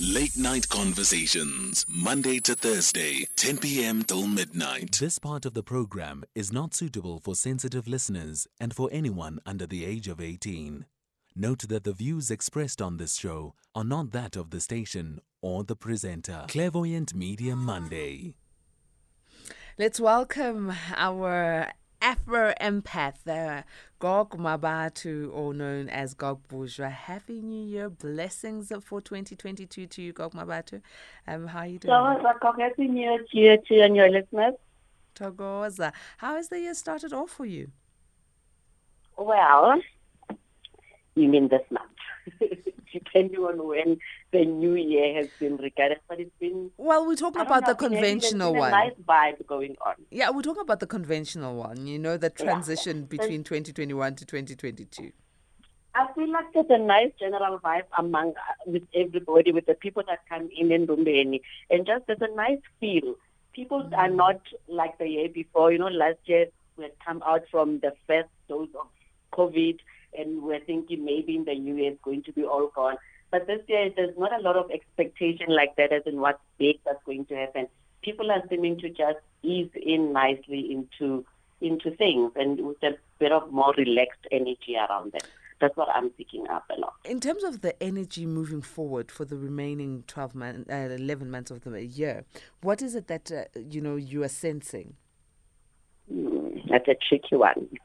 Late Night Conversations, Monday to Thursday, 10 p.m. till midnight. This part of the program is not suitable for sensitive listeners and for anyone under the age of 18. Note that the views expressed on this show are not that of the station or the presenter. Clairvoyant Media Monday. Let's welcome our Afro empath, uh, Gog Mmabatho, or known as Gog'bojour. Happy New Year. Blessings for 2022 to you, Gog Mmabatho. Um, how are you doing? Happy New Year to you, to you and your listeners. Togoza. How has the year started off for you? Well, you mean this month? depending on when the new year has been regarded. But it's been well, we're talking about know, the conventional one. nice vibe going on. Yeah, we're talking about the conventional one. You know, the transition yeah. between 2021 to 2022. I feel like there's a nice general vibe among uh, with everybody, with the people that come in in Rumbeni, and just there's a nice feel. People mm-hmm. are not like the year before. You know, last year we had come out from the first dose of COVID and we're thinking maybe in the new year it's going to be all gone. But this year, there's not a lot of expectation like that, as in what's big that's going to happen. People are seeming to just ease in nicely into into things, and with a bit of more relaxed energy around them. That's what I'm picking up a lot. In terms of the energy moving forward for the remaining 12 months, uh, 11 months of the year, what is it that uh, you know you are sensing? Mm, that's a tricky one.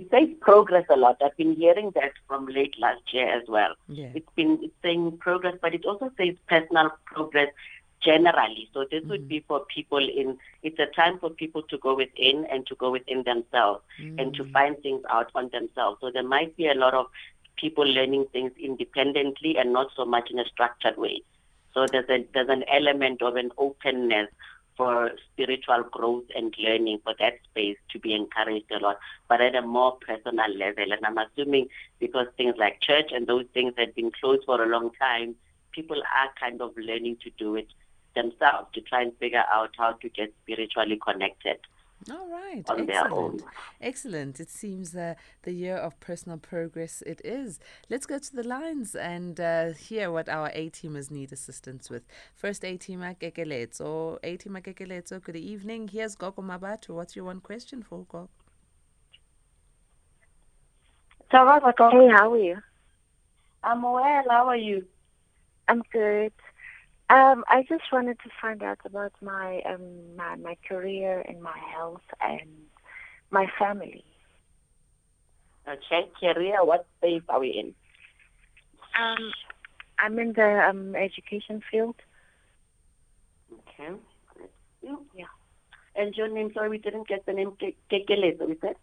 it says progress a lot. I've been hearing that from late last year as well. Yeah. It's been it's saying progress, but it also says personal progress generally. So this mm-hmm. would be for people in it's a time for people to go within and to go within themselves mm-hmm. and to mm. find things out on themselves. So there might be a lot of people learning things independently and not so much in a structured way. So there's a there's an element of an openness for spiritual growth and learning for that space to be encouraged a lot, but at a more personal level. And I'm assuming because things like church and those things had been closed for a long time, people are kind of learning to do it themselves to try and figure out how to get spiritually connected. All right. On Excellent. their own. Excellent. It seems uh, the year of personal progress it is. Let's go to the lines and uh, hear what our A teamers need assistance with. First A teamer Kekeletso. A teamer Kekeletso, good evening. Here's Gogo Mmabatho. What's your one question for Gogo? So, how are you? I'm well. How are you? I'm good. Um, I just wanted to find out about my um my, my career and my health and my family. Okay, career. What space are we in? Um, I'm in the um education field. Okay. Yeah. And your name? Sorry, we didn't get the name. Kekeletso, we said.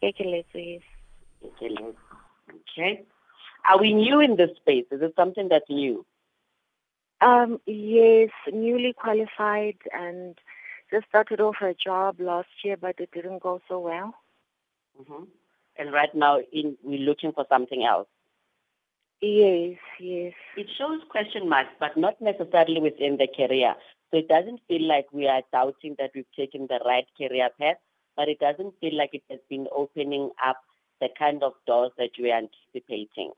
Kekeletso, yes. Kekeletso. Okay. Are we new in this space? Is it something that's new? Um, yes, newly qualified and just started off a job last year, but it didn't go so well. Mm-hmm. And right now, in, we're looking for something else. Yes, yes. It shows question marks, but not necessarily within the career. So it doesn't feel like we are doubting that we've taken the right career path, but it doesn't feel like it has been opening up the kind of doors that we are anticipating.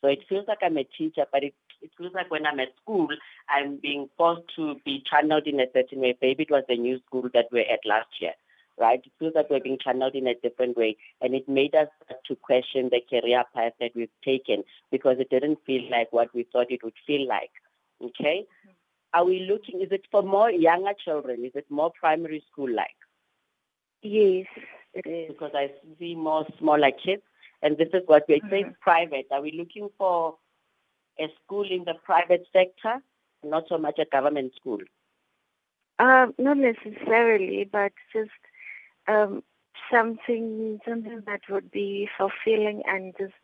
So it feels like I'm a teacher, but it it feels like when I'm at school, I'm being forced to be channeled in a certain way. Maybe it was the new school that we're at last year, right? It feels like we're being channeled in a different way. And it made us to question the career path that we've taken because it didn't feel like what we thought it would feel like. Okay? Are we looking, is it for more younger children? Is it more primary school like? Yes, it is. Because I see more smaller kids, and this is what we're saying mm-hmm. private. Are we looking for a school in the private sector, not so much a government school? Um, not necessarily, but just um, something something that would be fulfilling and just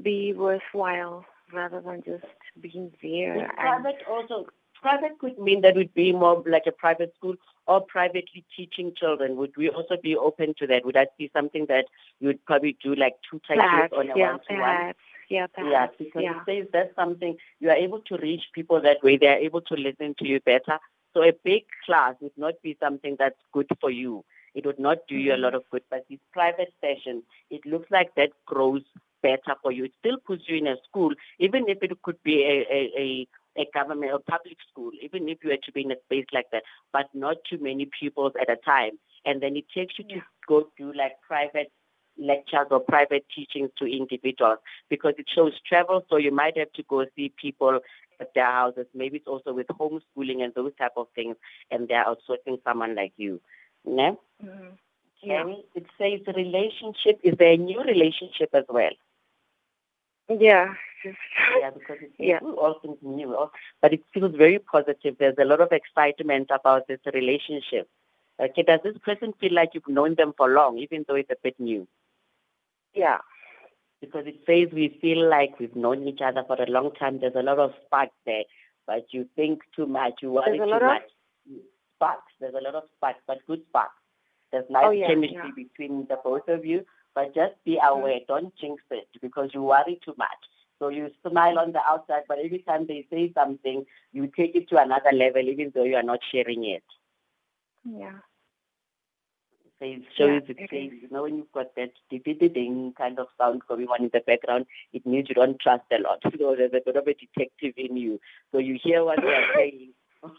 be worthwhile rather than just being there. private also private could mean that would be more like a private school or privately teaching children. Would we also be open to that? Would that be something that you would probably do like two types on a yeah, one-to-one? Perhaps yeah, perhaps. Yeah, because yeah. it says that's something you are able to reach people that way. They are able to listen to you better. So a big class would not be something that's good for you. It would not do you a lot mm-hmm. of good. But these private sessions, it looks like that grows better for you. It still puts you in a school, even if it could be a, a, a a government or public school, even if you were to be in a space like that, but not too many pupils at a time. And then it takes you yeah. to go do like private lectures or private teachings to individuals because it shows travel. So you might have to go see people at their houses. Maybe it's also with homeschooling and those type of things, and they're outsourcing someone like you. No? Mm-hmm. Yeah. it says relationship. Is there a new relationship as well? Yeah. yeah, because it's yeah. all things new, but it feels very positive. There's a lot of excitement about this relationship. Okay, does this person feel like you've known them for long, even though it's a bit new? Yeah. Because it says we feel like we've known each other for a long time. There's a lot of sparks there, but you think too much, you worry too much. Of... Sparks. There's a lot of sparks, but good sparks. There's nice oh, yeah, chemistry yeah. between the both of you, but just be aware. Mm-hmm. Don't jinx it because you worry too much. So you smile on the outside, but every time they say something, you take it to another level, even though you are not sharing it. Yeah. So it shows yeah, it says, you know, when you've got that ding kind of sound going on in the background, it means you don't trust a lot. So there's a bit of a detective in you. So you hear what they are saying.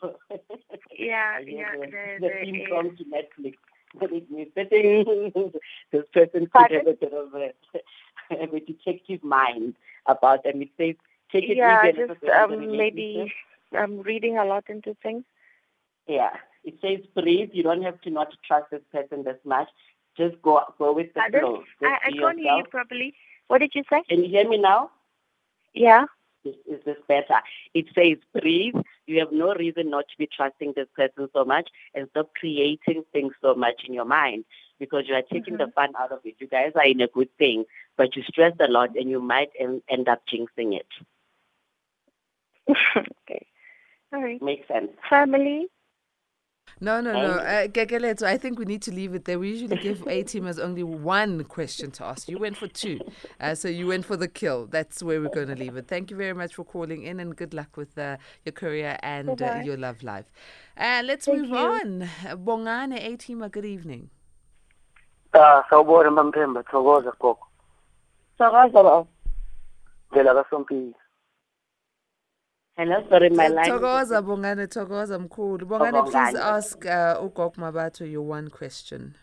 yeah, yeah. The, the, the theme song to Netflix. It means this person could have a bit of a, a detective mind about them. It says, take it yeah, easy. Just um, maybe I'm reading a lot into things. Yeah. It says breathe. You don't have to not trust this person this much. Just go go with the flow. I, I can't hear you properly. What did you say? Can you hear me now? Yeah. Is, is this better? It says breathe. You have no reason not to be trusting this person so much and stop creating things so much in your mind because you are taking mm-hmm. the fun out of it. You guys are in a good thing, but you stress a lot and you might en- end up jinxing it. okay. All right. Makes sense. Family, no, no, no. Uh, I think we need to leave it there. We usually give A teamers only one question to ask. You went for two. Uh, so you went for the kill. That's where we're going to leave it. Thank you very much for calling in and good luck with uh, your career and uh, your love life. Uh, let's Thank move you. on. Bongane A teamer, good evening. Ah, sawubona mampemba thokoza gogo. Thokoza baba. Ngela kasompili. Hello, sorry, my line. Thokoza Bongane, Thokoza mkhulu. Bongane, please ask uh, Ugok Mabato your one question.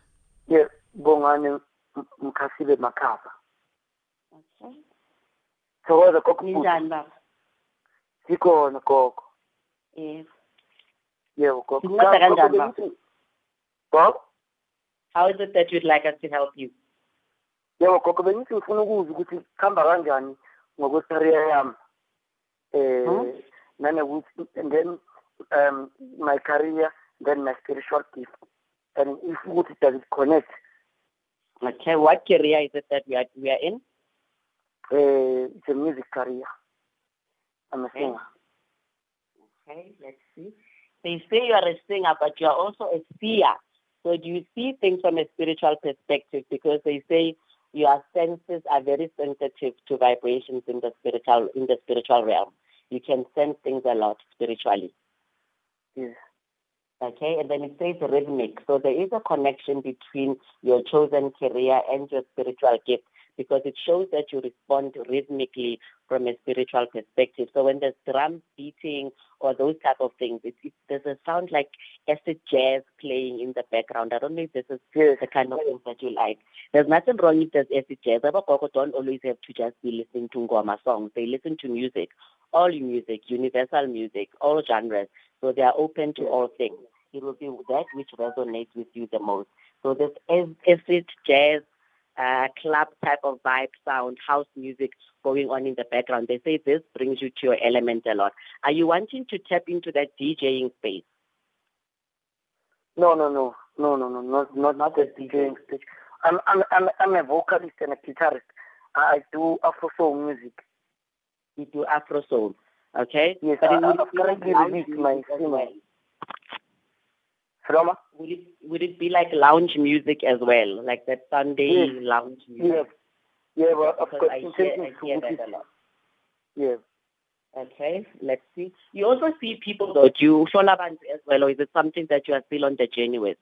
Yes, Bongane Mkhasibe Makava. Okay. Thokoza gogo. Ninjani baba? Sikhona gogo. Yes. Yebo gogo. Sinceda kanjani baba? Gogo? How is it that you'd like us to help you? Yebo gogo bengithi ngifuna ukuza ukuthi kuhamba kanjani ngokwe-career yami. Eh hmm? nanokuthi and then um my career then my spiritual gift and if ukuthi does it connect okay what career is it that we are we are in? uh, it's a music career. I'm a okay. singer. Okay let's see. They say you are a singer but you are also a seer. So do you see things from a spiritual perspective? Because they say your senses are very sensitive to vibrations in the spiritual in the spiritual realm you can sense things a lot spiritually. Yes. Okay, and then it says rhythmic. So there is a connection between your chosen career and your spiritual gift because it shows that you respond rhythmically from a spiritual perspective. So when there's drum beating or those type of things, it, it, there's a sound like acid jazz playing in the background. I don't know if this is the kind of thing that you like. There's nothing wrong if there's acid jazz. Abakoko don't always have to just be listening to ngoma songs. They listen to music, all music, universal music, all genres. So they are open to all things. It will be that which resonates with you the most. So this acid jazz uh, club type of vibe sound, house music going on in the background. They say this brings you to your element a lot. Are you wanting to tap into that DJing space? No, no, no, no, no, no, not not not the DJing space. I'm I'm I'm I'm a vocalist and a guitarist. I do Afro soul music. You do Afro soul, okay? Yes, but I, I've currently released my single. Roma? Would it would it be like lounge music as well, like that Sunday yes. lounge music? Yes. Yeah, well, of course. I hear, I hear that a lot. Yeah. Okay, let's see. You also see people though. Do you Sholabant as well, or is it something that you are still on the journey with?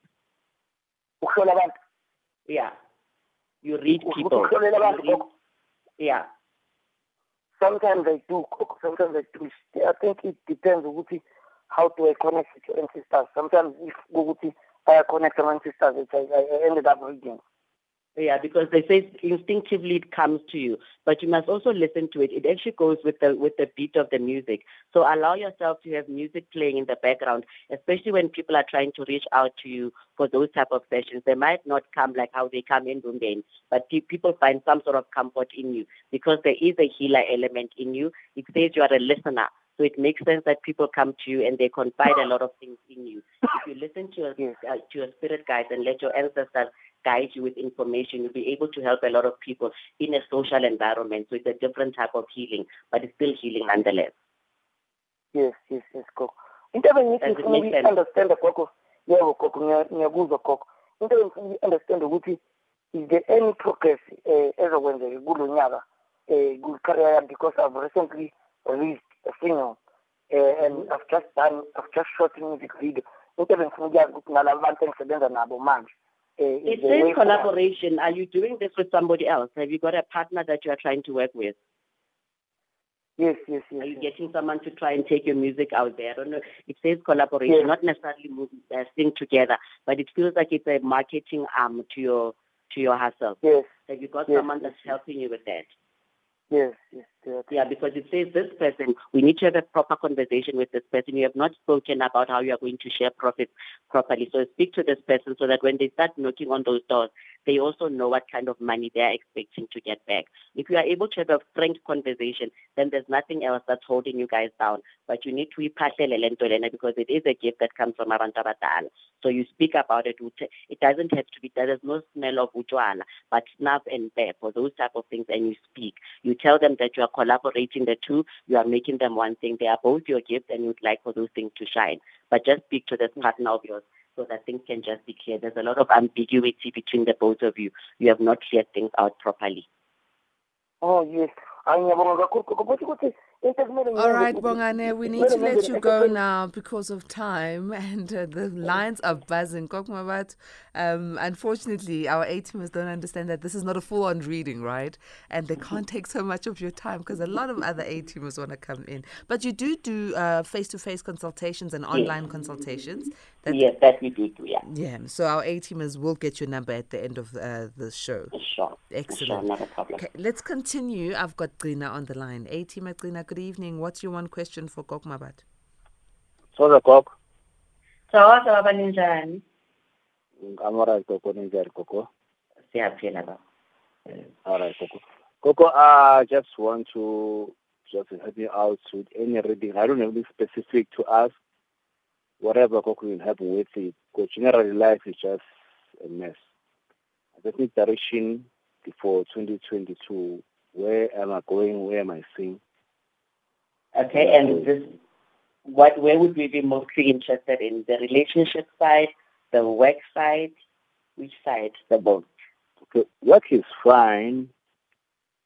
Sholabant. Yeah. You read people. You read, Yeah. Sometimes I do cook, sometimes I do. I think it depends ukuthi how do I connect with your ancestors. Sometimes if ukuthi I connect my ancestors, I, I ended up reading. Yeah, because they say instinctively it comes to you, but you must also listen to it. It actually goes with the with the beat of the music. So allow yourself to have music playing in the background, especially when people are trying to reach out to you for those type of sessions. They might not come like how they come in Runden, but pe- people find some sort of comfort in you because there is a healer element in you. It says you are a listener. So it makes sense that people come to you and they confide a lot of things in you. If you listen to your, uh, to your spirit guides and let your ancestors guide you with information, you'll be able to help a lot of people in a social environment. So it's a different type of healing, but it's still healing nonetheless. Yes, yes, yes, Koko. Into engithi Does it ngifuna make sense? uyi-understand Koko. Yebo ngiya- ngiyakuzwa Koko. Into engifuna uyi-understand ukuthi is there any progress eh ezokwenzeka kulo nyaka eh ku-career yami because I've recently released a single eh, and I've just done I've just shot a music video. Into engifuna ukuyazi ukuthi nalabo bantu engisebenza nabo manje is It there says collaboration. Are you doing this with somebody else? Have you got a partner that you are trying to work with? Yes, yes, yes. Are you yes. getting someone to try and take your music out there? I don't know. It says collaboration, Yes. not necessarily move, uh, sing together, but it feels like it's a marketing arm to your to your hustle. Yes, Have you got Yes, someone that's helping you with that? yes, yes. Yeah, because it says this person, we need to have a proper conversation with this person. You have not spoken about how you are going to share profits properly. So speak to this person so that when they start knocking on those doors, they also know what kind of money they are expecting to get back. If you are able to have a frank conversation, then there's nothing else that's holding you guys down. But you need to iphahlele le nto because it is a gift that comes from abantu abadala. So you speak about it. It doesn't have to be, there is no smell of utwala, but snuff and pepper, those type of things, and you speak. You tell them that you are collaborating the two, you are making them one thing. They are both your gifts and you'd like for those things to shine. But just speak to this partner of yours so that things can just be clear. There's a lot of ambiguity between the both of you. You have not cleared things out properly. Oh yes. Hayi ngiyabonga kakhulu Koko. Futhi ukuthi into ekumele All right, Bongane, we need to let you go now because of time and uh, the lines are buzzing. Kokmabat, um, unfortunately, our A teamers don't understand that this is not a full on reading, right? And they can't take so much of your time because a lot of other A teamers want to come in. But you do do face to face consultations and online consultations. That, yes, that we do do, yeah. Yeah, so our A teamers will get your number at the end of uh, the show. Sure. Sure, Excellent. not a problem. Okay, let's continue. I've got Trina on the line. A teamer Trina, good evening. What's your one question for Kokmabat? Soza Koko, Sawa sawa baninjani? I'm alright Koko, ninjani Koko. Siyaphila baba. Alright Koko. Koko, I just want to just help you out with any reading. I don't have anything specific to ask. Whatever will help with it. Because generally life is just a mess. I just need direction before 2022. Where am I going? Where am I seeing? Okay, and this, what, where would we be mostly interested in? The relationship side, the work side, which side? The both. Okay, work is fine.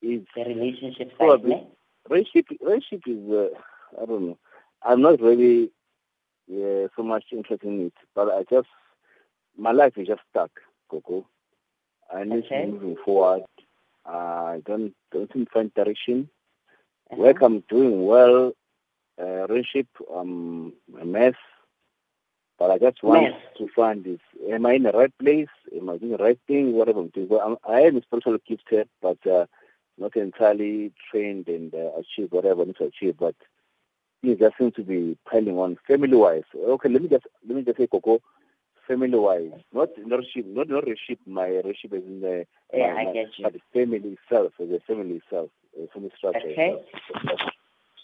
It's The relationship side. Probably. relationship relationship is uh, I don't know. I'm not really uh, so much interested in it, but I just my life is just stuck, Coco. I need Okay. to moving forward. I don't don't seem find direction. Uh-huh. Work I'm doing well. Uh, relationship I'm a mess. But I just want Mess. to find this. Am I in the right place? Am I doing the right thing? Whatever I'm doing. Well, I'm, I am spiritually gifted, but uh, not entirely trained and uh, achieve whatever I need to achieve, but things just seem to be piling on family wise. Okay, let me just let me just say Coco, family wise. Not not relationship not not relationship my relationship is in the Yeah, my, I get you. but the family itself, the family itself, the family structure. Okay. itself.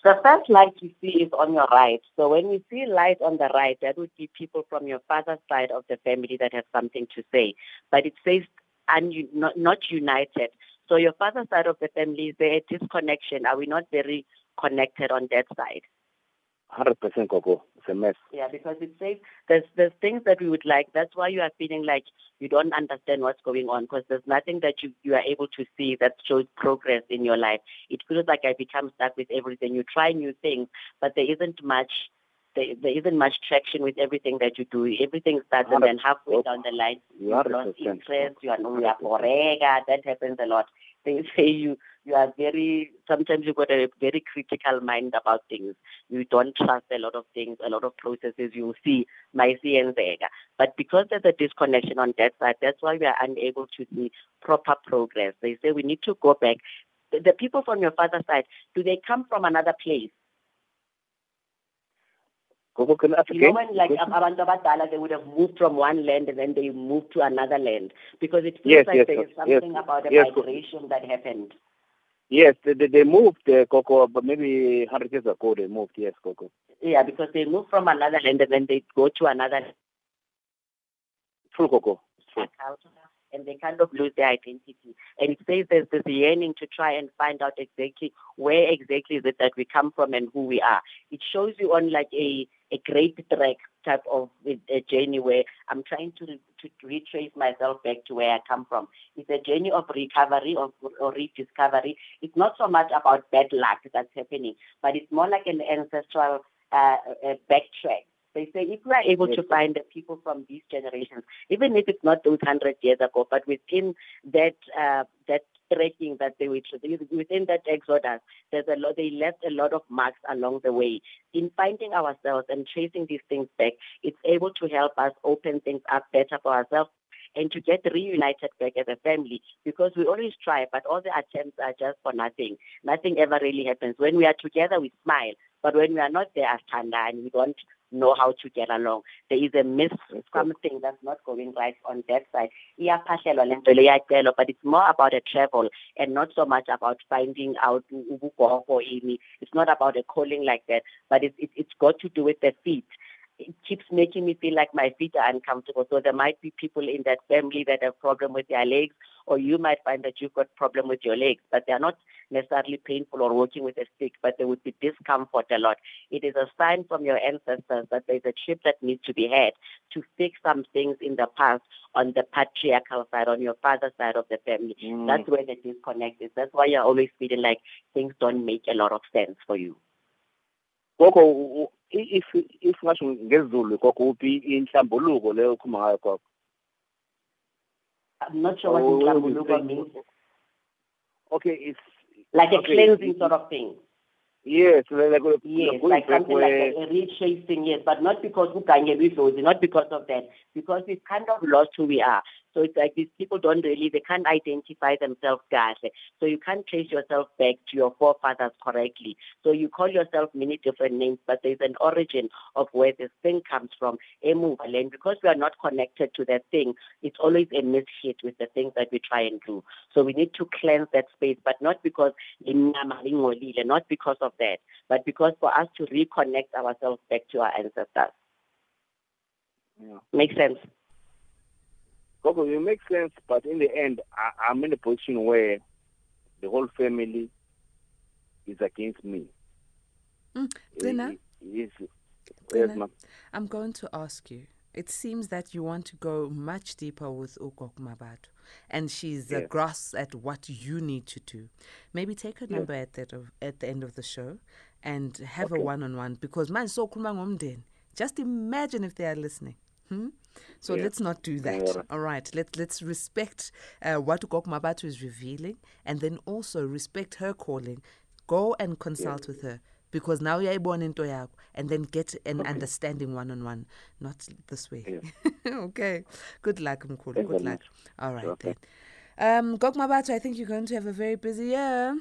The first light you see is on your right. So when you see light on the right, that would be people from your father's side of the family that have something to say. But it says and un- not, not united. So your father's side of the family, is there a disconnection? Are we not very connected on that side? Hundred percent Coco. It's a mess. Yeah, because it says there's there's things that we would like. That's why you are feeling like you don't understand what's going on because there's nothing that you you are able to see that shows progress in your life. It feels like I become stuck with everything. You try new things, but there isn't much. There, there isn't much traction with everything that you do. Everything starts and then halfway down the line, You lost 100%. interest. You are no, you are borega. That happens a lot. they say you you are very sometimes you've got a very critical mind about things. You don't trust a lot of things, a lot of processes you see my and But because there's a disconnection on that side, that's why we are unable to see proper progress. They say we need to go back. The, the people from your father's side, do they come from another place? You know when like abantu abadala they would have moved from one land and then they moved to another land because it feels Yes, like yes, there is something yes, about a migration that happened. Yes, they, they, they moved, uh, Coco, but maybe 100 years ago they moved, yes, Coco. Yeah, because they move from another land and then they go to another True, Coco. True. and they kind of lose their identity. And it says there's this yearning to try and find out exactly where exactly is it that we come from and who we are. It shows you on like a, a great track type of a journey where I'm trying to to retrace myself back to where I come from. It's a journey of recovery of, or rediscovery. It's not so much about bad luck that's happening, but it's more like an ancestral uh, uh, backtrack they say if we are able to find the people from these generations, even if it's not those hundred years ago, but within that uh, that trekking that they were within that exodus, there's a lot. They left a lot of marks along the way. In finding ourselves and tracing these things back, it's able to help us open things up better for ourselves and to get reunited back as a family because we always try, but all the attempts are just for nothing. Nothing ever really happens. When we are together, we smile, but when we are not there as and we don't know how to get along. There is a miss, something that's not going right on that side. Iyaphahlelwa le nto le iyacela, But it's more about a travel and not so much about finding out ubugogo ini. It's not about a calling like that, but it's, it, it's got to do with the feet it keeps making me feel like my feet are uncomfortable. So there might be people in that family that have problem with their legs, or you might find that you've got problem with your legs, but they're not necessarily painful or working with a stick, but there would be discomfort a lot. It is a sign from your ancestors that there's a trip that needs to be had to fix some things in the past on the patriarchal side, on your father's side of the family. Mm. That's where the disconnect is. That's why you're always feeling like things don't make a lot of sense for you. Coco, if if ngasho ngesiZulu Coco uphi inhlambuluko leyo ukhuluma ngayo Coco? I'm not sure what Oh, inhlambuluko means. Okay, it's Like a okay, cleansing sort of thing. Yes, like, Yes, like something where, like a, a reshaping, yes, but not because bidlozi, not because of that, because we've kind of lost who we are. So it's like these people don't really, they can't identify themselves kahle. So you can't trace yourself back to your forefathers correctly. So you call yourself many different names, but there's an origin of where this thing comes from. Emuva land, because we are not connected to that thing, it's always a mishit with the things that we try and do. So we need to cleanse that space, but not because not because of that, but because for us to reconnect ourselves back to our ancestors. Yeah. Makes sense? Coco, it makes sense, but in the end, I, I'm in a position where the whole family is against me. Mm, Zena? It- it- Yes, ma'am. I'm going to ask you. It seems that you want to go much deeper with Ukok Mmabatho, and she's Yes. grasps at what you need to do. Maybe take her Yes. number at the, of, at the end of the show and have a one on one because man, so. Just imagine if they are listening. Hmm? So Yeah. let's not do that. All right. Let's let's respect uh, what Ukok Mmabatho is revealing, and then also respect her calling. Go and consult with her because now you're born into yakho and then get an understanding one on one, not this way. okay. Good luck, Mkulu. Good luck. All right Okay. then. Um, Gok Mmabatho, I think you're going to have a very busy year.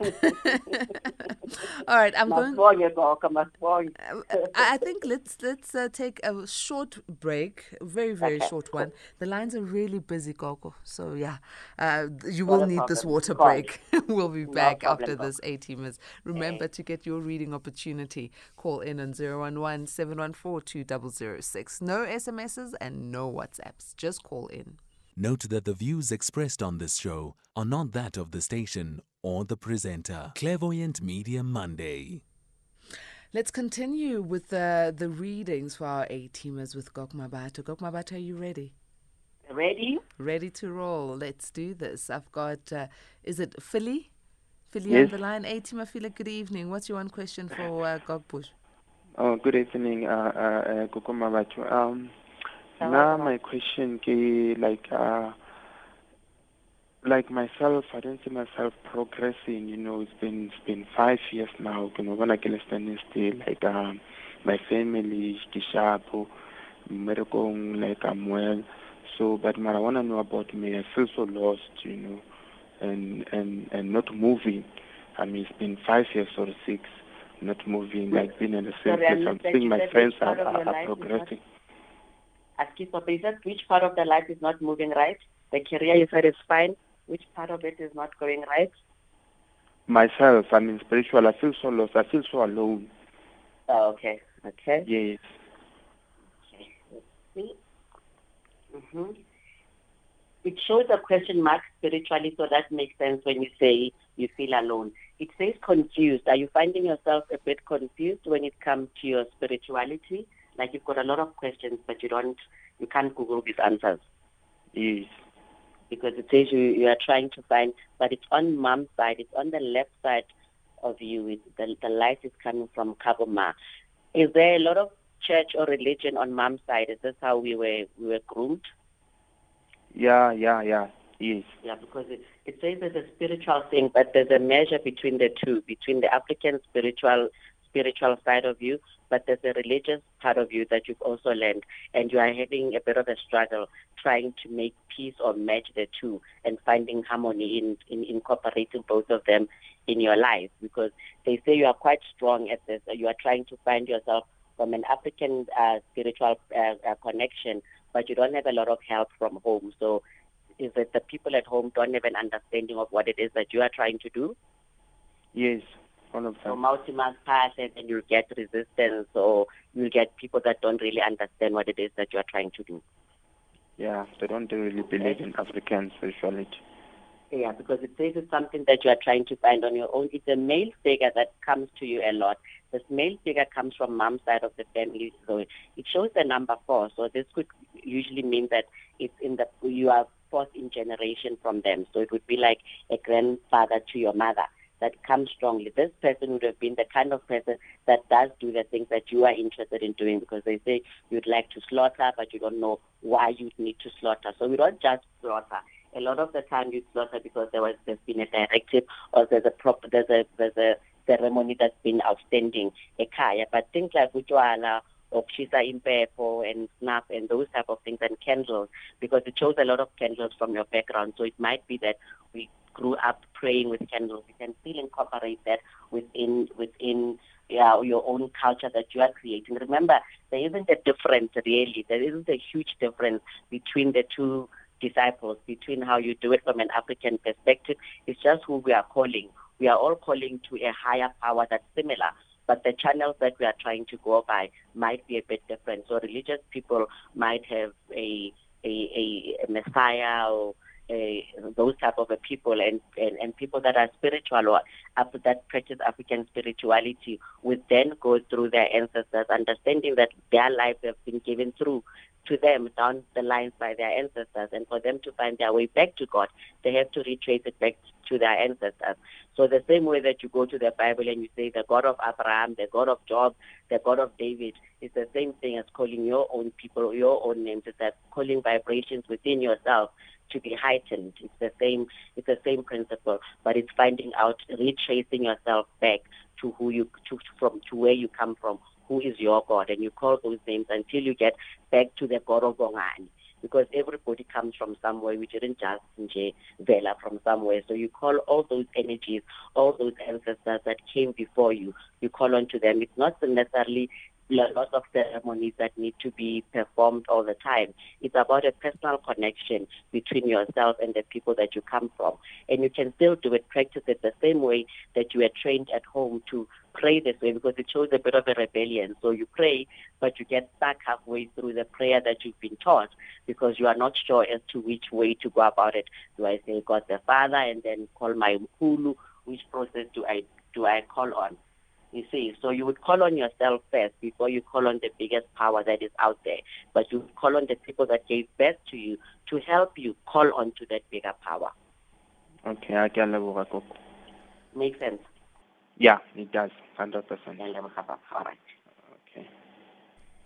All right, I'm going. Masibonge, Gogo, masibonge. I think let's let's uh, take a short break, very very Okay, short one. The lines are really busy, Gogo. So yeah, uh, you will need this water break. we'll be back after problem, this 18 minutes. Remember to get your reading opportunity. Call in on 011 714 2006. No SMSs and no WhatsApps. Just call in. Note that the views expressed on this show are not that of the station or the presenter. Clairvoyant Media Monday. Let's continue with the the readings for our A teamers with Gok Mmabatho. Gok Mmabatho, are you ready? Ready? Ready to roll. Let's do this. I've got, uh, is it Philly? Philly Yes. on the line. A teamer, Philly, good evening. What's your one question for uh, Gok Bush? Oh, good evening, uh, uh, uh, Um, now my question, ke, like, uh, like myself, I don't see myself progressing. You know, it's been it's been five years now. Ke no bona ke le standing still. Like um, my family, ke sharpo, mmerekong, like I'm well. So, but what I wanna know about me, I feel so lost. You know, and and and not moving. I mean, it's been five years or six, not moving, like being in the same place. I'm seeing my friends are, are, are progressing. Excuse me, is that which part of the life is not moving right? The career you said is fine. Which part of it is not going right? Myself, I mean, spiritual. I feel so lost. I feel so alone. Oh, okay. Okay. Yes. Okay. Let's see. hmm It shows a question mark spiritually, so that makes sense when you say you feel alone. It says confused. Are you finding yourself a bit confused when it comes to your spirituality? Like you've got a lot of questions, but you don't, you can't Google these answers Yes. because it says you, you are trying to find, but it's on mom's side. It's on the left side of you. It, the, the light is coming from Kabuma. Is there a lot of church or religion on mom's side? Is this how we were we were groomed? Yeah, yeah, yeah. Yes. Yeah, because it, it says there's a spiritual thing, but there's a measure between the two, between the African spiritual spiritual side of you, but there's a religious part of you that you've also learned, and you are having a bit of a struggle trying to make peace or match the two and finding harmony in, in incorporating both of them in your life because they say you are quite strong at this. You are trying to find yourself from an African uh, spiritual uh, uh, connection, but you don't have a lot of help from home. So is it the people at home don't have an understanding of what it is that you are trying to do? Yes. All of So them. multi-mass pass and then you'll get resistance or you'll get people that don't really understand what it is that you are trying to do. Yeah. They don't really believe in African spirituality. Yeah, because it says it's something that you are trying to find on your own. It's a male figure that comes to you a lot. This male figure comes from mom's side of the family, so it shows the number four. So this could usually mean that it's in the you are fourth in generation from them. So it would be like a grandfather to your mother that comes strongly. This person would have been the kind of person that does do the things that you are interested in doing because they say you'd like to slaughter, but you don't know why you'd need to slaughter. So we don't just slaughter a lot of the time you slaughter because there was there's been a directive or there's a prop there's a there's a ceremony that's been outstanding ekhaya. But things like utwala or kshisa impepo and snuff and those type of things and candles because it shows a lot of candles from your background. So it might be that we grew up praying with candles. You can still incorporate that within within yeah, your own culture that you are creating. Remember, there isn't a difference really. There isn't a huge difference between the two disciples between how you do it from an African perspective. It's just who we are calling. We are all calling to a higher power that's similar, but the channels that we are trying to go by might be a bit different. So religious people might have a a, a, a messiah or a, those type of people and, and, and people that are spiritual or after that practice African spirituality would then go through their ancestors, understanding that their lives have been given through to them down the lines by their ancestors and for them to find their way back to God, they have to retrace it back to their ancestors. So the same way that you go to the Bible and you say the God of Abraham, the God of Job, the God of David, it's the same thing as calling your own people, your own names. It's that calling vibrations within yourself to be heightened. It's the same it's the same principle, but it's finding out retracing yourself back to who you to from to where you come from, who is your God, and you call those names until you get back to the God of Bongani. Because everybody comes from somewhere. We didn't just nje vela from somewhere. So you call all those energies, all those ancestors that came before you. You call on to them. It's not necessarily lots of ceremonies that need to be performed all the time. It's about a personal connection between yourself and the people that you come from. And you can still do it, practice it the same way that you were trained at home to pray this way because it shows a bit of a rebellion. So you pray, but you get stuck halfway through the prayer that you've been taught because you are not sure as to which way to go about it. Do I say God the Father and then call my Mkulu? Which process do I do I call on? You see, so you would call on yourself first before you call on the biggest power that is out there. But you call on the people that gave birth to you to help you call on to that bigger power. Okay, I can leboga koko. Make sense? Yeah, it does. Hundred percent. All right. Okay.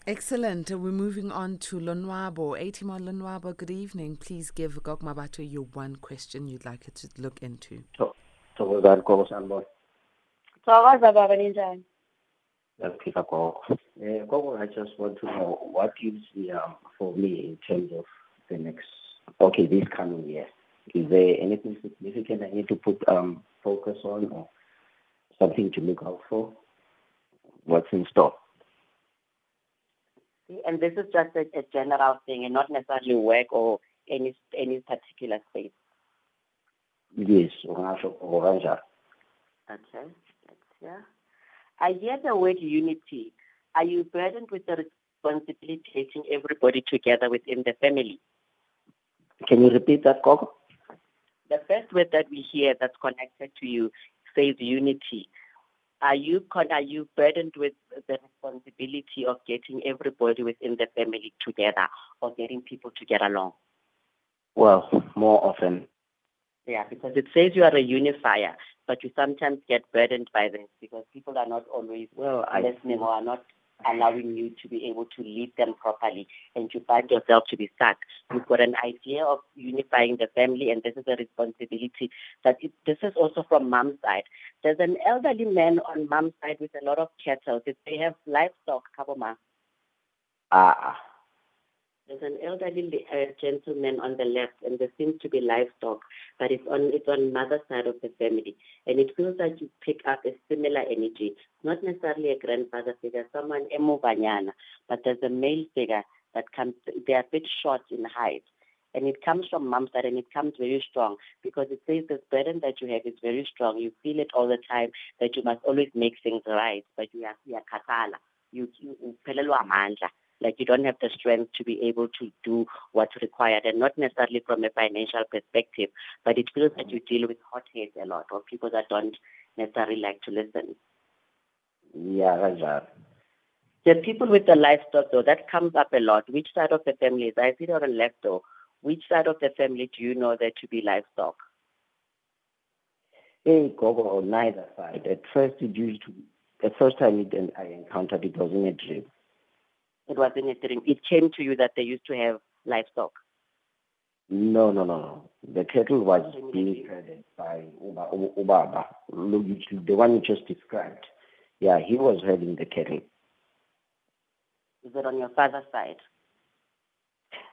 Excellent. We're moving on to Lonwabo. Atima Lonwabo, good evening. Please give Gog Mmabatho your one question you'd like her to look into. So, gogo sanibona thokoza baba ninjani ngiyaphila gogo. Um gogo i just want to know what gives the um, for me in terms of the next okay this coming year? Is there anything significant i need to put um focus on or something to look out for? What's in store? And this is just a, a general thing and not necessarily work or any any particular space. yes ungasho gogo Okay, hear. I hear the word unity. Are you burdened with the responsibility of getting everybody together within the family? can you repeat that gogo The first word that we hear that's connected to you says unity. Are you con- are you burdened with the responsibility of getting everybody within the family together or getting people to get along? well more often Yeah, because it says you are a unifier, but you sometimes get burdened by this because people are not always well listening or are not allowing you to be able to lead them properly and you find yourself to be stuck. You've got an idea of unifying the family and this is a responsibility that it, this is also from mom's side. There's an elderly man on mom's side with a lot of cattle. They have livestock, Kaboma. ah There's an elderly uh, gentleman on the left, and there seems to be livestock, but it's on it's on mother's side of the family, and it feels like you pick up a similar energy. Not necessarily a grandfather figure, someone emubanyana, but there's a male figure that comes. They are a bit short in height, and it comes from mom's side, and it comes very strong because it says this burden that you have is very strong. You feel it all the time that you must always make things right, but you are you are kakala. You you uphelelwa amandla like you don't have the strength to be able to do what's required and not necessarily from a financial perspective, but it feels that you deal with hot heads a lot or people that don't necessarily like to listen. yeah kanjalo The people with the livestock though, that comes up a lot. Which side of the family is I see it on the left though. Which side of the family do you know there to be livestock? Hey, Gogo, on neither side. At first, it used to, the first time it, I encountered it was in a dream. It was in a dream. It came to you that they used to have livestock. No, no, no, no. The cattle was being by Uba, Ubaba, the one you just described. Yeah, he was herding the cattle. Is it on your father's side?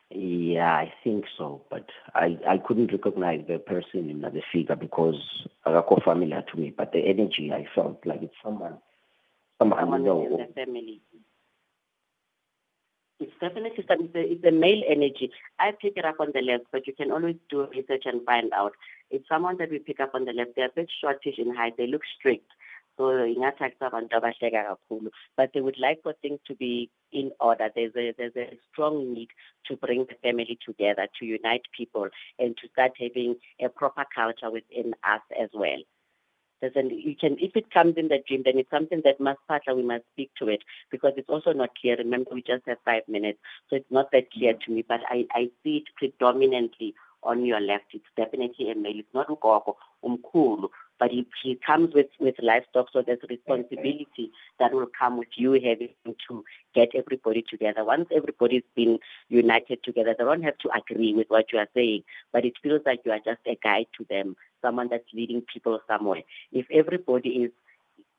Yeah, I think so, but I, I couldn't recognize the person in the figure because Arako familiar to me. But the energy I felt like it's someone, someone, Someone you in the family. It's definitely some, it's, a, male energy. I pick it up on the left, but you can always do research and find out. It's someone that we pick up on the left. They're a bit shortish in height. They look strict. So ingathi abantu abahleka kakhulu. But they would like for things to be in order. There's a there's a strong need to bring the family together, to unite people, and to start having a proper culture within us as well. There's an, you can, if it comes in the dream, then it's something that must partner, we must speak to it because it's also not clear. Remember, we just have five minutes, so it's not that clear to me, but I, I see it predominantly on your left. It's definitely a male. It's not Ugogo, Umkulu, but he, he comes with, with livestock, so there's responsibility that will come with you having to get everybody together. Once everybody's been united together, they don't have to agree with what you are saying, but it feels like you are just a guide to them, someone that's leading people somewhere. If everybody is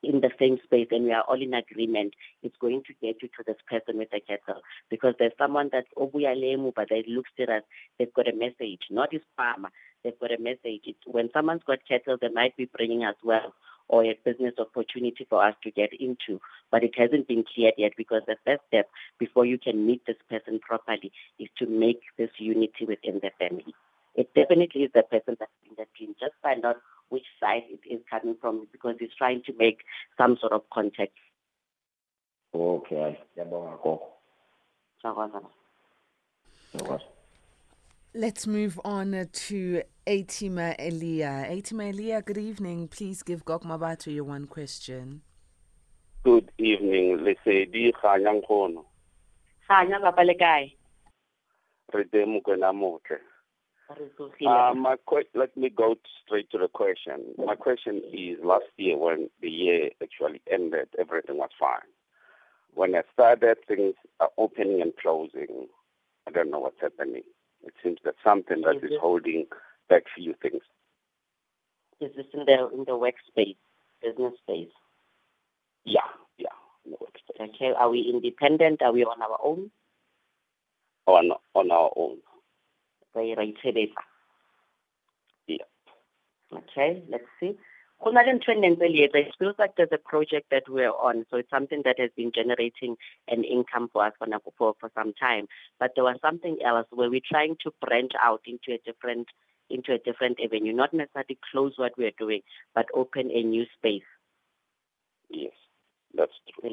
in the same space and we are all in agreement, it's going to get you to this person with the kettle. Because there's someone that's obuyalemu, but they look serious. They've got a message, not his farmer. They've got a message. It's, when someone's got cattle, they might be bringing us wealth or a business opportunity for us to get into, but it hasn't been cleared yet because the first step before you can meet this person properly is to make this unity within the family. It definitely is the person that's in the dream. Just find out which side it is coming from because he's trying to make some sort of contact. Okay, siyabonga gogo. Sawazana. Siyakwazi. Let's move on to Atima Elia. Atima Elia, good evening. Please give Gok Mmabatho your one question. Good evening, Lesedi Kganya Nkgono. Kganya papa le kae? Re teng Mokwena Motle. Uh, my que- let me go straight to the question. My question is last year when the year actually ended, everything was fine. when I started, things are opening and closing. I don't know what's happening. It seems that something that Is is holding back few things. Is this in the in the workspace, business space? Yeah, yeah, workspace. Okay. Are we independent? Are we on our own? On on our own. Re itshebetsa. Okay, let's see. Go na le ntho. It feels like there's a project that we're on, so it's something that has been generating an income for us for, for, for some time. But there was something else where we're trying to branch out into a different into a different avenue, not necessarily close what we're doing, but open a new space. Yes, that's true.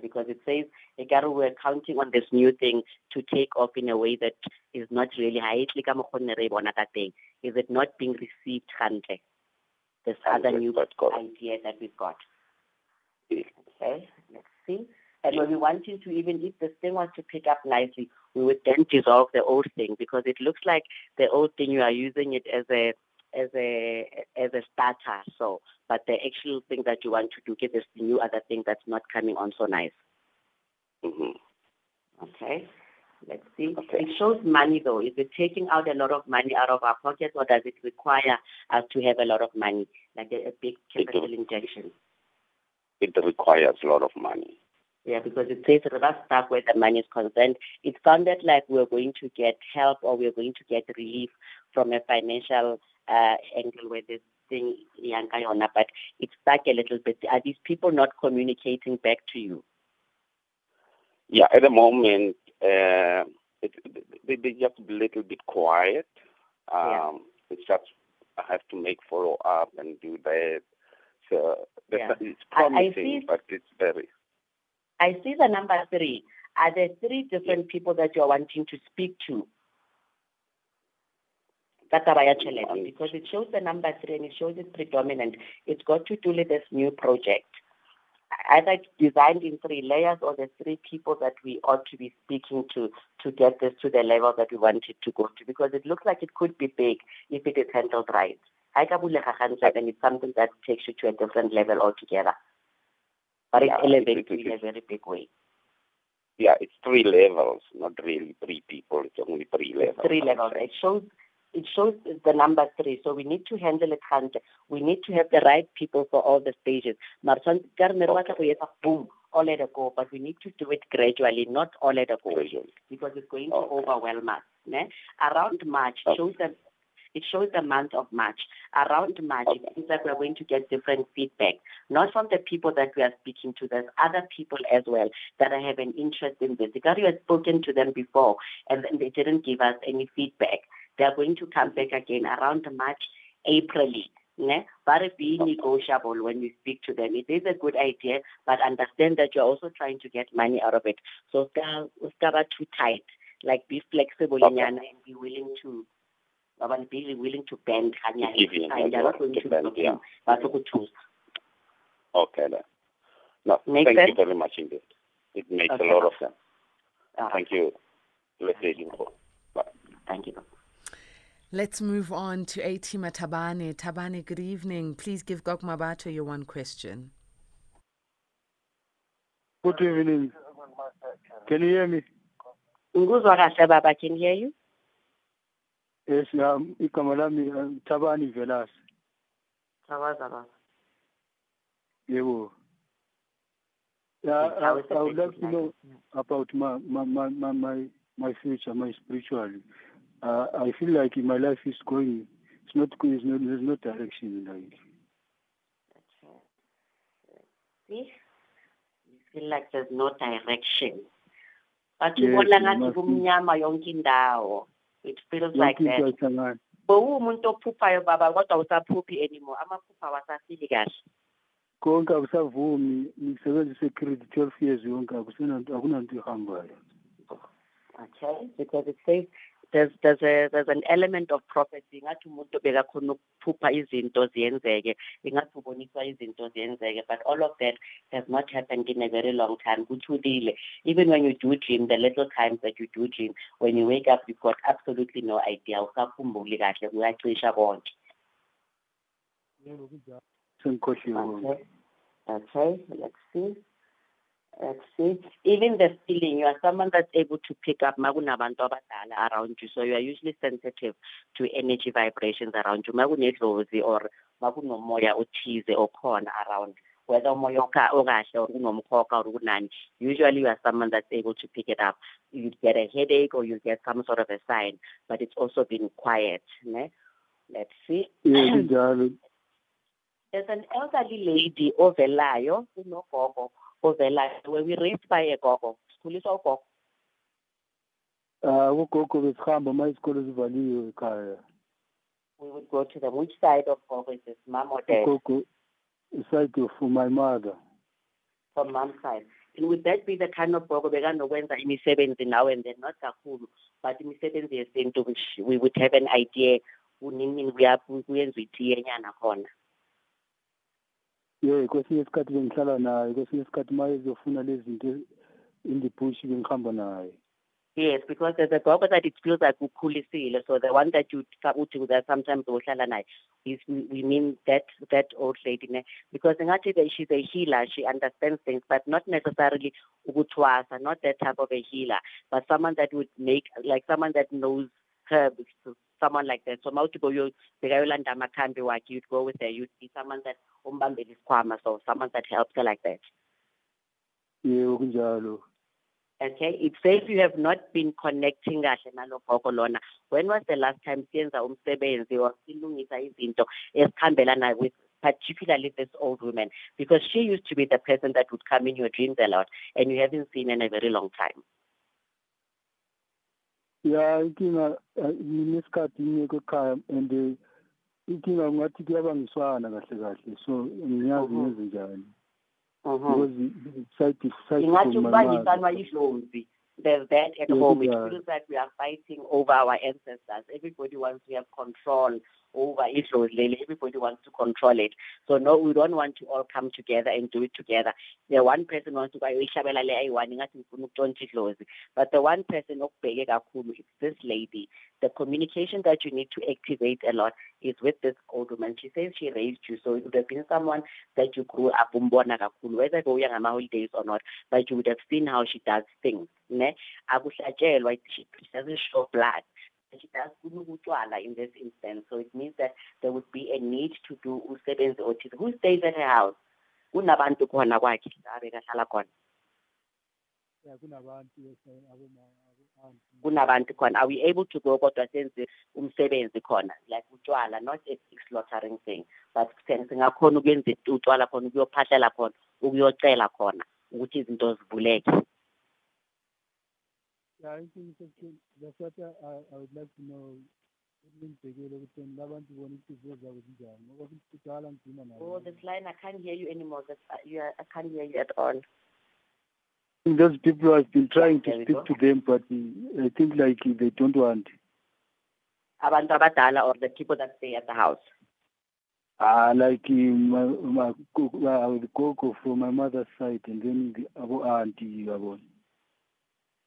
Because it says ekare we're counting on this new thing to take off in a way that is not really ha tle ka mokgwa re bona ka teng. Is it not being received hantle? This other new idea that we've got. Okay, let's see. And when we wanting to even if this thing was to pick up nicely, we would then dissolve the old thing because it looks like the old thing you are using it as a as a as a starter. So, but the actual thing that you want to do get this new other thing that's not coming on so nice. hmm Okay. Let's see. It shows money though. Is it taking out a lot of money out of our pockets or does it require us to have a lot of money, like a, a big capital injection? It requires a lot of money. Yeah, because it says reverse stuff where the money is concerned. It sounded like we're going to get help or we're going to get relief from a financial uh, angle where this thing, Yanka Yona, but it's stuck a little bit. Are these people not communicating back to you? Yeah, at the moment, uh, it, they, they just a little bit quiet. Um, It's just I have to make follow up and do that. So Yeah. it's I- I promising, see- but it's very I see the number three. Are there three different people that you're wanting to speak to? Ka taba ya tjhelete, because it shows the number three and it shows it's predominant. It's got to do with this new project. Either it's designed in three layers or the three people that we ought to be speaking to to get this to the level that we want it to go to. Because it looks like it could be big if it is handled right. Ha ka bulega gantle, then it's something that takes you to a different level altogether. But it Yeah, elevates you in a very big way. yeah, it's three levels, not really three people. It's only three levels. three levels. It shows it shows the number three. So we need to handle it hand. We need to have the right people for all the stages. Mara tshwantse- ka re ne re batla go etsa boom all at a go, but we need to do it gradually, not all at a go, because it's going to overwhelm us. Ne? Around March shows the it shows the month of March. Around March, it seems like we're going to get different feedback, not from the people that we are speaking to. There's other people as well that have an interest in this. Because you had spoken to them before, and they didn't give us any feedback. They are going to come back again around March, April. Ne? But be negotiable when you speak to them. It is a good idea, but understand that you're also trying to get money out of it. So start too tight. Like be flexible nyana and be willing to but be willing to bend hanyane. Give in And as they're well, not going to to bend, block yeah. you, but to choose. Okay, then. No, Make thank you very much indeed. It makes Okay. a lot of sense. All Thank you. Let's say. Bye. Thank you. Let's move on to A Teamer Tabane. Tabane, good evening. Please give Gok Mmabatho your one question. Good evening. Can you hear me? Nguzwa kahle baba, can you hear you? Yes, um, igama lami um, Thabani Velas. Sawaza baba. Yebo. Yeah, I, how is the I would like to know about my my my my my, my future, my spiritual. Uh, I feel like my life is going. It's not going. It's not, there's no direction. Like See? You feel like there's no direction. But Yes, ubona it ngathi must be. kumnyama yonke indawo. It feels like that. Bowumuntu ophuphayo baba kodwa usaphuphi anymore. Amaphupha awasafili kahle. konke akusavumi ngisebenzise credit twelve years yonke akusenanto akunanto ihambayo Okay? Because it says there's there's a there's an element of prophecy. Ngathi umuntu bekakhona ukuphupha izinto ziyenzeke ingathi uboniswa izinto ziyenzeke but all of that has not happened in a very long time. Kuthulile. Even when you do dream the little times that you do dream when you wake up you've got absolutely no idea. Usakhumbuli kahle kuyacisha konke. Okay, let's see. Let's see. Even the feeling, you are someone that's able to pick up makunabantu abadala around you. So you are usually sensitive to energy vibrations around you. Makunedlozi or makunomoya othize okhona around. Whether umoya oka- okahle or unomkhokha or kunani. Usually you are someone that's able to pick it up. You get a headache or you get some sort of a sign, but it's also been quiet. Ne? Let's see. There's an elderly lady ovelayo, unogogo When we raised by a gogo, sikhuliswa ugogo. Ah, ugogo besihamba ma isikolo sivaliwe ekhaya. We would go to them. Which side of gogo is this, mom or dad? Ugogo side of my mother. From mom's side. And would that be the kind of gogo bekanokwenza imisebenzi now and then, not kakhulu, but imisebenzi yesintu which we would have an idea kunini kuya- kuyenziwa itiye nyana khona. Yeah, kwesinye isikhathi bengihlala naye, kwesinye isikhathi ma ezofuna lezi zinto in the bush bengihamba naye. Yes, because there's a gogo that it feels like ukhulisile. So the one that you uthi that sometimes uhlala naye is we mean that that old lady ne because ngathi she's a healer, she understands things, but not necessarily ukuthwasa, not that type of a healer, but someone that would make like someone that knows herbs, someone like that. So mawuthi boyo bekayolanda amakhambi wakhe, you'd go with her, you'd be someone that umbambela isikhwama, so someone that helps her like that. Yebo kunjalo. Okay, it says you have not been connecting kahle nalogogo lona. When was the last time siyenza umsebenzi or silungisa izinto esikhambelana with particularly this old woman? Because she used to be the person that would come in your dreams a lot and you haven't seen in a very long time. Ya inkinga eh, nginesikhathi ngiyekho ekhaya and eh, inkinga ngathi kuyabangiswana kahle kahle so ngiyazi ngenze njani. Because side side Ingathi from my mother. ukubangisanwa yidlozi. There's that at home. It feels like we are fighting over our ancestors. Everybody wants to have control over leli. Everybody wants to control it. So no, we don't want to all come together and do it together. The one person wants to oh, ukutshontsha idlozi. But the one person kakhulu is this lady. The communication that you need to activate a lot is with this old woman. She says she raised you, so it would have been someone that you grew up umbona kakhulu, whether bowuya ngama-holidays or not, but you would have seen how she does things. Ne? She doesn't show blood. She does utshwala in this instance. So it means that there would be a need to do usebenzi othize. Who stays at her house? Kunabantu khona kwakhe la bekahlala khona. Ya kunabantu yes, aboma abo-aunty. kunabantu khona are we able to go kodwa senze umsebenzi khona like utshwala not a big slaughtering thing but sen- singakhona ukuyenza utshwala khona ukuyophahlela khona ukuyocela khona ukuthi izinto zivuleke Ya inkinga isebuhlungu. That's what I, I I would like to know. Ngibhekele ukuthi labantu bona inhliziyo zabo zinjani ngoba kudala ngidina nabo. oh this line i can't hear you anymore That's, uh, you are, i can't hear you at all Those people I've been trying to speak go. to them, but uh, I think like they don't want. abantu abadala or the people that stay at the house Ah, like uh, my my go- uh, the gogo from my mother's side, and then the abo auntie yabo.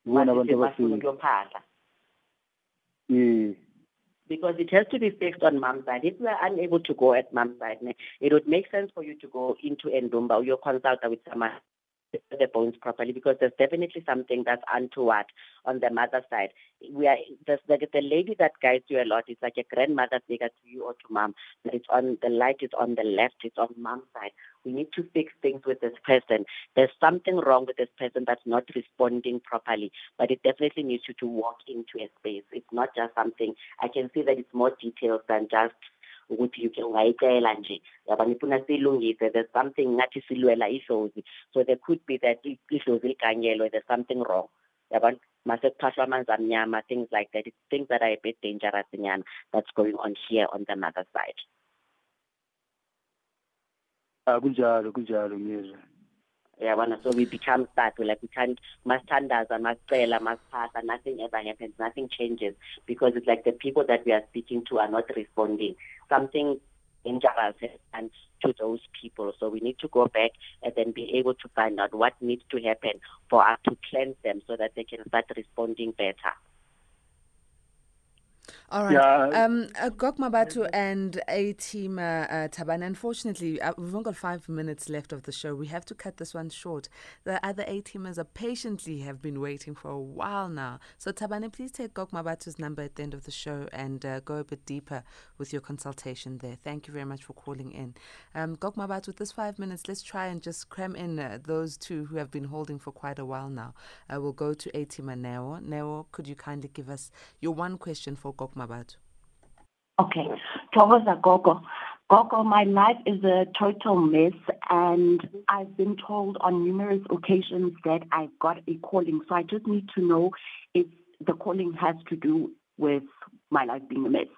Ibona Masithi abantu bafuna ukuyophahla Yeah. because it has to be fixed on mom's side. If we are unable to go at mom's side, it would make sense for you to go into Ndumba or your consult with someone the bones properly because there's definitely something that's untoward on the mother side. We are the, the lady that guides you a lot. is like a grandmother figure to you or to mom. It's on the light is on the left. It's on mom's side. We need to fix things with this person. There's something wrong with this person that's not responding properly. But it definitely needs you to walk into a space. It's not just something. I can see that it's more details than just ukuthi you can ungayitshela nje. Yabona ifuna siyilungise there's something ngathi silwela idlozi so there could be that idlozi liganyelwe there's something wrong. Yabona mase kuphahlwa amanzi amnyama things like that. It's things that are a bit dangerous nyana that's going on here on the mother side. Ah, kunjalo kunjalo ngiyezwa. yabona so we become stuck like we can't masithandaza masicela masiphahla nothing ever happens nothing changes because it's like the people that we are speaking to are not responding something dangerous done to those people. So we need to go back and then be able to find out what needs to happen for us to cleanse them so that they can start responding better All right. Yeah. Um, uh, Gok Mmabatho and A Team uh, uh, Taban. Unfortunately, uh, we've only got five minutes left of the show. We have to cut this one short. The other A Teamers are patiently have been waiting for a while now. So, Tabane, please take Gok Mmabatho's number at the end of the show and uh, go a bit deeper with your consultation there. Thank you very much for calling in. Um, Gok Mmabatho, with this five minutes, let's try and just cram in uh, those two who have been holding for quite a while now. Uh, we'll go to A Teamer Neo. Neo, could you kindly give us your one question for Gok Mmabatho? Okay. Thokoza Gogo. Gogo, my life is a total mess, and I've been told on numerous occasions that I've got a calling. So I just need to know if the calling has to do with my life being a mess.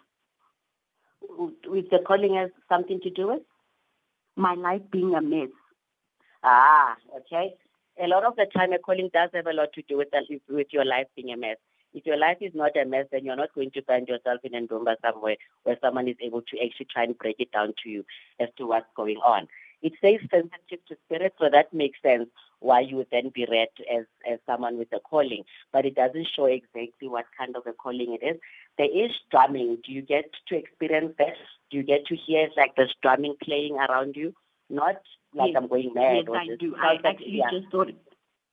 With the calling has something to do with? My life being a mess. Ah, okay. A lot of the time, a calling does have a lot to do with, with your life being a mess. If your life is not a mess, then you're not going to find yourself in Ndumba somewhere where someone is able to actually try and break it down to you as to what's going on. It says sensitive to spirit, so that makes sense why you would then be read as, as someone with a calling, but it doesn't show exactly what kind of a calling it is. There is drumming. Do you get to experience that? Do you get to hear like the drumming playing around you? Not like Yes. I'm going mad. Yes, or I this- do. I actually yeah. just thought,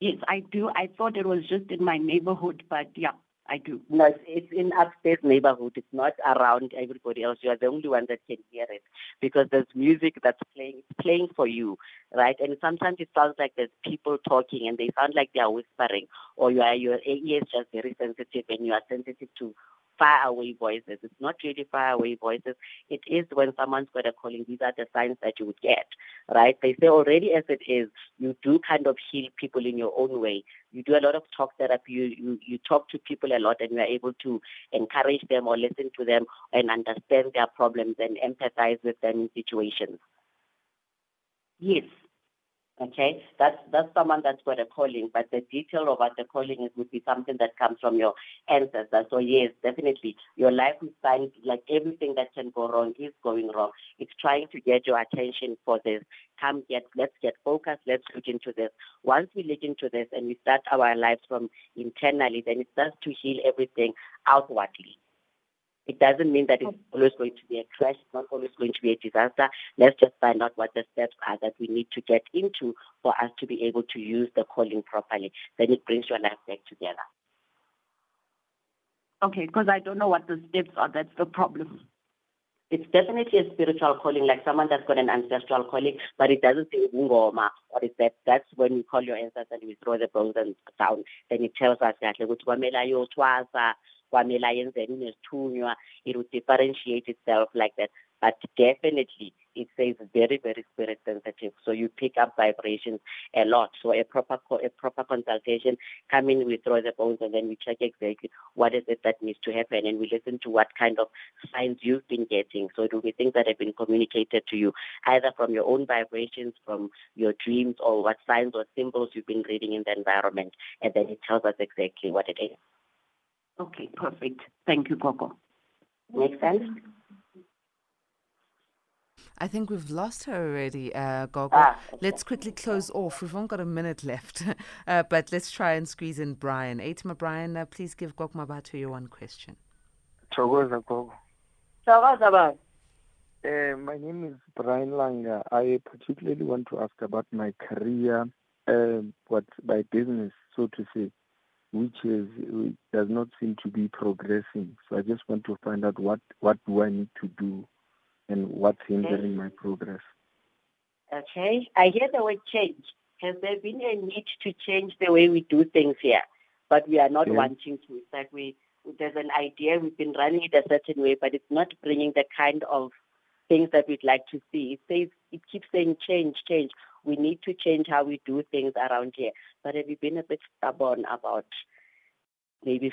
yes, I do. I thought it was just in my neighborhood, but yeah, I do. No, it's, it's in upstairs neighborhood. It's not around everybody else. You are the only one that can hear it because there's music that's playing, playing for you, right? And sometimes it sounds like there's people talking and they sound like they are whispering, or you are, your ear is just very sensitive and you are sensitive to far away voices. It's not really far away voices. It is when someone's got a calling. These are the signs that you would get, right? They say already as it is, you do kind of heal people in your own way. You do a lot of talk therapy. You, you, you talk to people a lot and you are able to encourage them or listen to them and understand their problems and empathize with them in situations. Yes. Okay, that's that's someone that's got a calling, but the detail about the calling is would be something that comes from your ancestors. So yes, definitely, your life is trying like everything that can go wrong is going wrong. It's trying to get your attention for this. Come get, let's get focused. Let's look into this. Once we look into this and we start our lives from internally, then it starts to heal everything outwardly. It doesn't mean that it's oh. always going to be a crash. It's not always going to be a disaster. Let's just find out what the steps are that we need to get into for us to be able to use the calling properly. Then it brings your life back together. Okay, because I don't know what the steps are. That's the problem. It's definitely a spiritual calling, like someone that's got an ancestral calling, but it doesn't say Ngoma or is that that's when you call your ancestors and we throw the bones and down. Then it tells us that kwamela yenzeni nesithunywa. It would differentiate itself like that. But definitely it says very, very spirit sensitive. So you pick up vibrations a lot. So a proper a proper consultation, come in, we throw the bones and then we check exactly what is it that needs to happen and we listen to what kind of signs you've been getting. So it will be things that have been communicated to you, either from your own vibrations, from your dreams, or what signs or symbols you've been reading in the environment. And then it tells us exactly what it is. Okay, perfect. Thank you, Coco. Make sense? I think we've lost her already, uh, Gogo. Ah, Let's quickly close off. We've only got a minute left, uh, but let's try and squeeze in Brian. A Teamer Brian, uh, please give Gok Mmabatho your one question. Thokoza Gogo. Thokoza baba. Uh, my name is Brian Langa. I particularly want to ask about my career, uh, what my business, so to say, which is which does not seem to be progressing. So I just want to find out what what do I need to do, and what's hindering my progress. Okay. I hear the word change. Has there been a need to change the way we do things here? But we are not Yeah. wanting to. It's like we there's an idea we've been running it a certain way, but it's not bringing the kind of things that we'd like to see. It says it keeps saying change, change. We need to change how we do things around here. But have you been a bit stubborn about maybe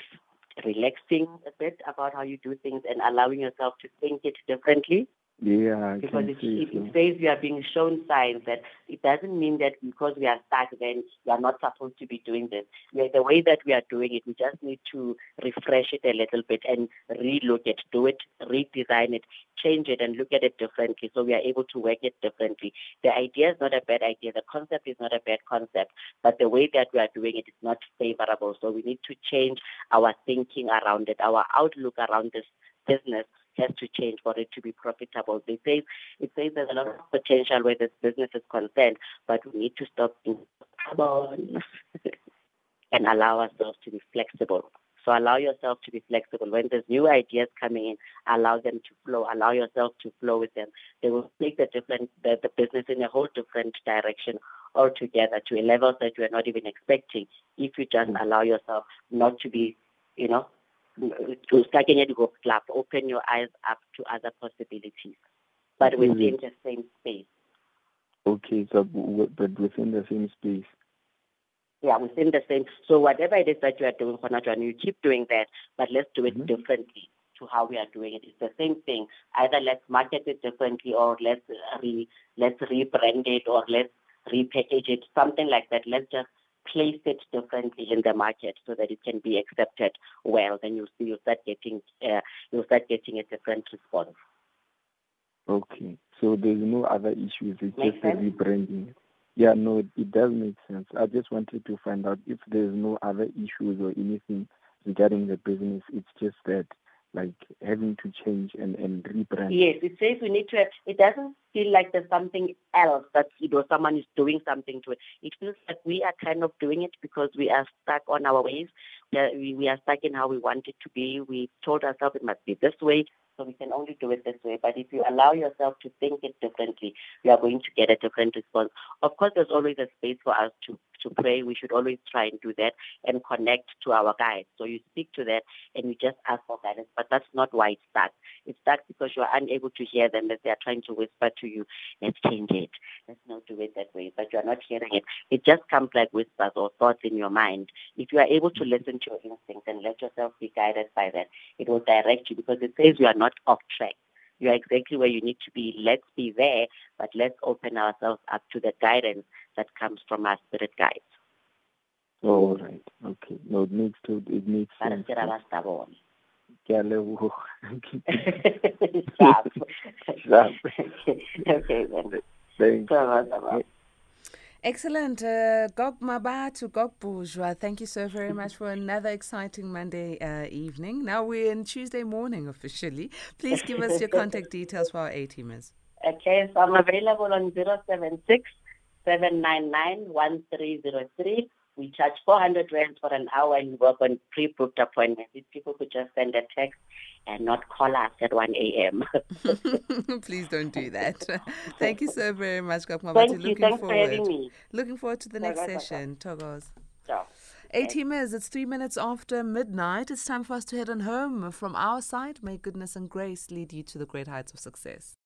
relaxing a bit about how you do things and allowing yourself to think it differently? Yeah, I because it, see it, so. it says we are being shown signs that it doesn't mean that because we are stuck then we are not supposed to be doing this. We the way that we are doing it, we just need to refresh it a little bit and relook it, do it, redesign it, change it and look at it differently so we are able to work it differently. The idea is not a bad idea, the concept is not a bad concept, but the way that we are doing it is not favorable. So we need to change our thinking around it, our outlook around this business has to change for it to be profitable. They say it says there's a lot of potential where this business is concerned, but we need to stop being stubborn and allow ourselves to be flexible. So allow yourself to be flexible. When there's new ideas coming in, allow them to flow. Allow yourself to flow with them. They will take the different the, the business in a whole different direction altogether to a level that you are not even expecting if you just mm. allow yourself not to be, you know, to start getting go club, open your eyes up to other possibilities, but mm-hmm. within the same space. Okay, so but within the same space. Yeah, within the same. So whatever it is that you are doing for Natwan, you keep doing that, but let's do it mm-hmm. differently to how we are doing it. It's the same thing. Either let's market it differently, or let's re let's rebrand it, or let's repackage it, something like that. Let's just place it differently in the market so that it can be accepted well. Then you'll see you start getting uh, you'll start getting a different response. Okay, so there's no other issues. It's Make just sense? rebranding. Yeah, no, it does make sense. I just wanted to find out if there's no other issues or anything regarding the business. It's just that, like, having to change and, and rebrand. Yes, it says we need to. Have, it doesn't feel like there's something else that you know someone is doing something to it. It feels like we are kind of doing it because we are stuck on our ways. We are, we, are stuck in how we want it to be. We told ourselves it must be this way, so we can only do it this way. But if you allow yourself to think it differently, you are going to get a different response. Of course, there's always a space for us to to pray. We should always try and do that and connect to our guides. So you speak to that and you just ask for guidance. But that's not why it's stuck. It's stuck because you are unable to hear them as they are trying to whisper to you, let's change it. Let's not do it that way. But you are not hearing it. It just comes like whispers or thoughts in your mind. If you are able to listen to your instincts and let yourself be guided by that, it will direct you because it says you are not off track. You are exactly where you need to be. Let's be there, but let's open ourselves up to the guidance that comes from our spirit guides. Oh, all right. Okay. No, it makes to, it makes Ba re sense. se ra ba sa. Ke a leboga. Sharp. Sharp. okay, then. Thanks. Bye-bye, bye-bye. Excellent. Uh, Gog Mmabatho, Gog Bourgeois, thank you so very much for another exciting Monday uh, evening. Now we're in Tuesday morning officially. Please give us your contact details for our A teamers. Okay, so I'm available on 076 799 1303. We charge 400 rand for an hour and we work on pre-booked appointments. If people could just send a text and not call us at 1 a.m. Please don't do that. Thank you so very much, Thank you. Looking Thanks for forward. having me. Looking forward to the next session. Togos. Ciao. A teamers, it's three minutes after midnight. It's time for us to head on home. From our side, may goodness and grace lead you to the great heights of success.